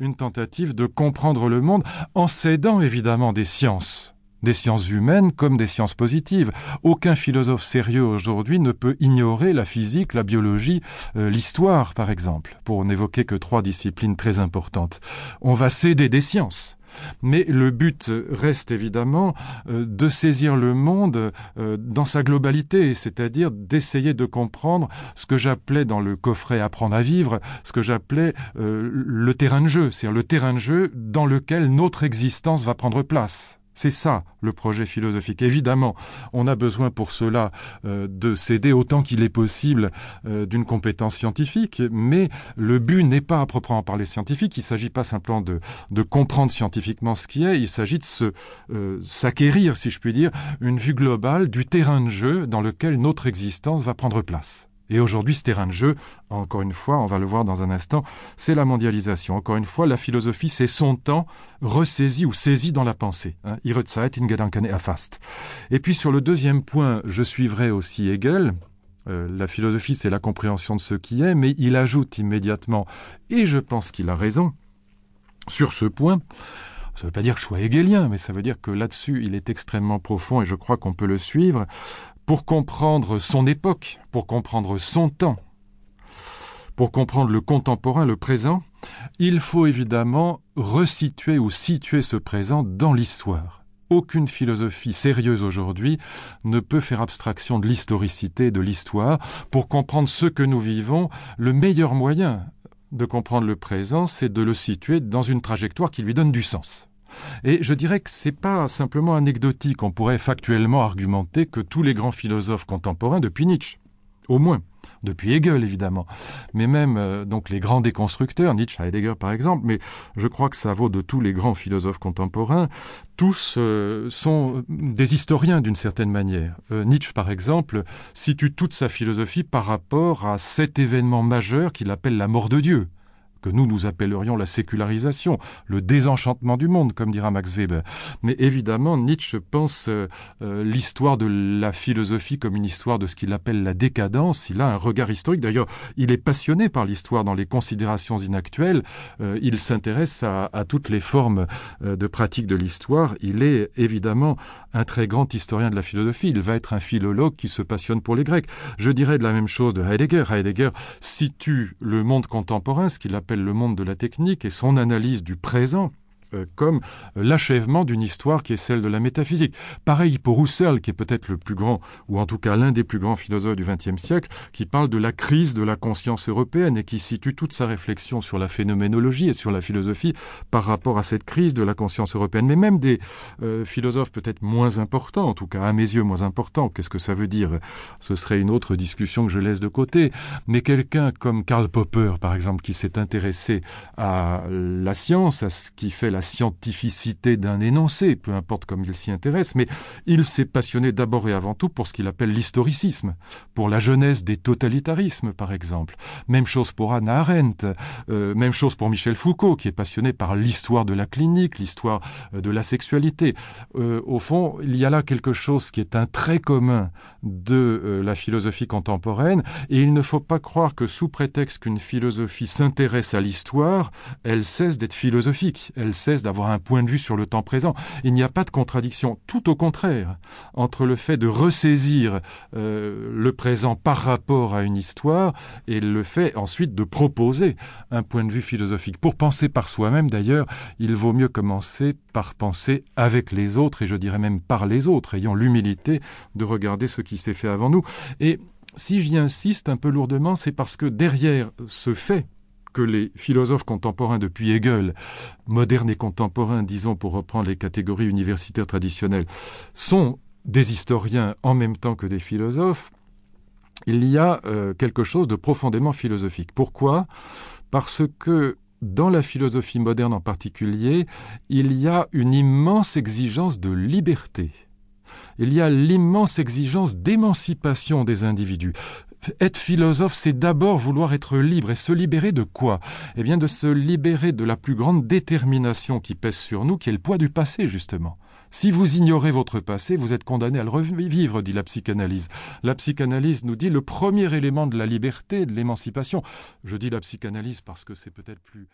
une tentative de comprendre le monde en s'aidant évidemment des sciences des sciences humaines comme des sciences positives. Aucun philosophe sérieux aujourd'hui ne peut ignorer la physique, la biologie, euh, l'histoire, par exemple, pour n'évoquer que trois disciplines très importantes. On va céder des sciences. Mais le but reste évidemment euh, de saisir le monde euh, dans sa globalité, c'est-à-dire d'essayer de comprendre ce que j'appelais dans le coffret Apprendre à vivre, ce que j'appelais euh, le terrain de jeu, c'est-à-dire le terrain de jeu dans lequel notre existence va prendre place. C'est ça le projet philosophique. Évidemment, on a besoin pour cela euh, de céder autant qu'il est possible euh, d'une compétence scientifique, mais le but n'est pas à proprement parler scientifique, il ne s'agit pas simplement de, de, comprendre scientifiquement ce qui est, il s'agit de euh, s'acquérir, si je puis dire, une vue globale du terrain de jeu dans lequel notre existence va prendre place. Et aujourd'hui, ce terrain de jeu, encore une fois, on va le voir dans un instant, c'est la mondialisation. Encore une fois, la philosophie, c'est son temps ressaisi ou saisi dans la pensée. Hein. Et puis sur le deuxième point, je suivrai aussi Hegel. Euh, la philosophie, c'est la compréhension de ce qui est, mais il ajoute immédiatement, et je pense qu'il a raison, sur ce point, ça ne veut pas dire que je sois hegelien, mais ça veut dire que là-dessus, il est extrêmement profond et je crois qu'on peut le suivre pour comprendre son époque, pour comprendre son temps, pour comprendre le contemporain, le présent, il faut évidemment resituer ou situer ce présent dans l'histoire. Aucune philosophie sérieuse aujourd'hui ne peut faire abstraction de l'historicité de l'histoire. Pour comprendre ce que nous vivons, le meilleur moyen de comprendre le présent, c'est de le situer dans une trajectoire qui lui donne du sens. Et je dirais que c'est pas simplement anecdotique. On pourrait factuellement argumenter que tous les grands philosophes contemporains, depuis Nietzsche, au moins, depuis Hegel évidemment, mais même euh, donc les grands déconstructeurs, Nietzsche, Heidegger par exemple, mais je crois que ça vaut de tous les grands philosophes contemporains, tous euh, sont des historiens d'une certaine manière. Euh, Nietzsche par exemple situe toute sa philosophie par rapport à cet événement majeur qu'il appelle la mort de Dieu que nous nous appellerions la sécularisation, le désenchantement du monde, comme dira Max Weber. Mais évidemment, Nietzsche pense euh, euh, l'histoire de la philosophie comme une histoire de ce qu'il appelle la décadence. Il a un regard historique. D'ailleurs, il est passionné par l'histoire dans les considérations inactuelles. Euh, il s'intéresse à, toutes les formes de pratique de l'histoire. Il est évidemment un très grand historien de la philosophie. Il va être un philologue qui se passionne pour les Grecs. Je dirais de la même chose de Heidegger. Heidegger situe le monde contemporain, ce qu'il appelle le monde de la technique et son analyse du présent euh, comme l'achèvement d'une histoire qui est celle de la métaphysique. Pareil pour Husserl, qui est peut-être le plus grand, ou en tout cas l'un des plus grands philosophes du XXe siècle, qui parle de la crise de la conscience européenne et qui situe toute sa réflexion sur la phénoménologie et sur la philosophie par rapport à cette crise de la conscience européenne. Mais même des euh, philosophes peut-être moins importants, en tout cas à mes yeux moins importants, qu'est-ce que ça veut dire? Ce serait une autre discussion que je laisse de côté. Mais quelqu'un comme Karl Popper, par exemple, qui s'est intéressé à la science, à ce qui fait la la scientificité d'un énoncé, peu importe comme il s'y intéresse, mais il s'est passionné d'abord et avant tout pour ce qu'il appelle l'historicisme, pour la jeunesse des totalitarismes, par exemple. Même chose pour Anna Arendt, euh, même chose pour Michel Foucault, qui est passionné par l'histoire de la clinique, l'histoire euh, de la sexualité. Euh, au fond, il y a là quelque chose qui est un trait commun de euh, la philosophie contemporaine, et il ne faut pas croire que sous prétexte qu'une philosophie s'intéresse à l'histoire, elle cesse d'être philosophique, elle d'avoir un point de vue sur le temps présent. Il n'y a pas de contradiction, tout au contraire, entre le fait de ressaisir euh, le présent par rapport à une histoire et le fait ensuite de proposer un point de vue philosophique. Pour penser par soi-même, d'ailleurs, il vaut mieux commencer par penser avec les autres, et je dirais même par les autres, ayant l'humilité de regarder ce qui s'est fait avant nous. Et si j'y insiste un peu lourdement, c'est parce que derrière ce fait que les philosophes contemporains depuis Hegel, modernes et contemporains, disons pour reprendre les catégories universitaires traditionnelles, sont des historiens en même temps que des philosophes, il y a euh, quelque chose de profondément philosophique. Pourquoi? Parce que dans la philosophie moderne en particulier, il y a une immense exigence de liberté. Il y a l'immense exigence d'émancipation des individus être philosophe, c'est d'abord vouloir être libre. Et se libérer de quoi? Eh bien, de se libérer de la plus grande détermination qui pèse sur nous, qui est le poids du passé, justement. Si vous ignorez votre passé, vous êtes condamné à le revivre, dit la psychanalyse. La psychanalyse nous dit le premier élément de la liberté, de l'émancipation. Je dis la psychanalyse parce que c'est peut-être plus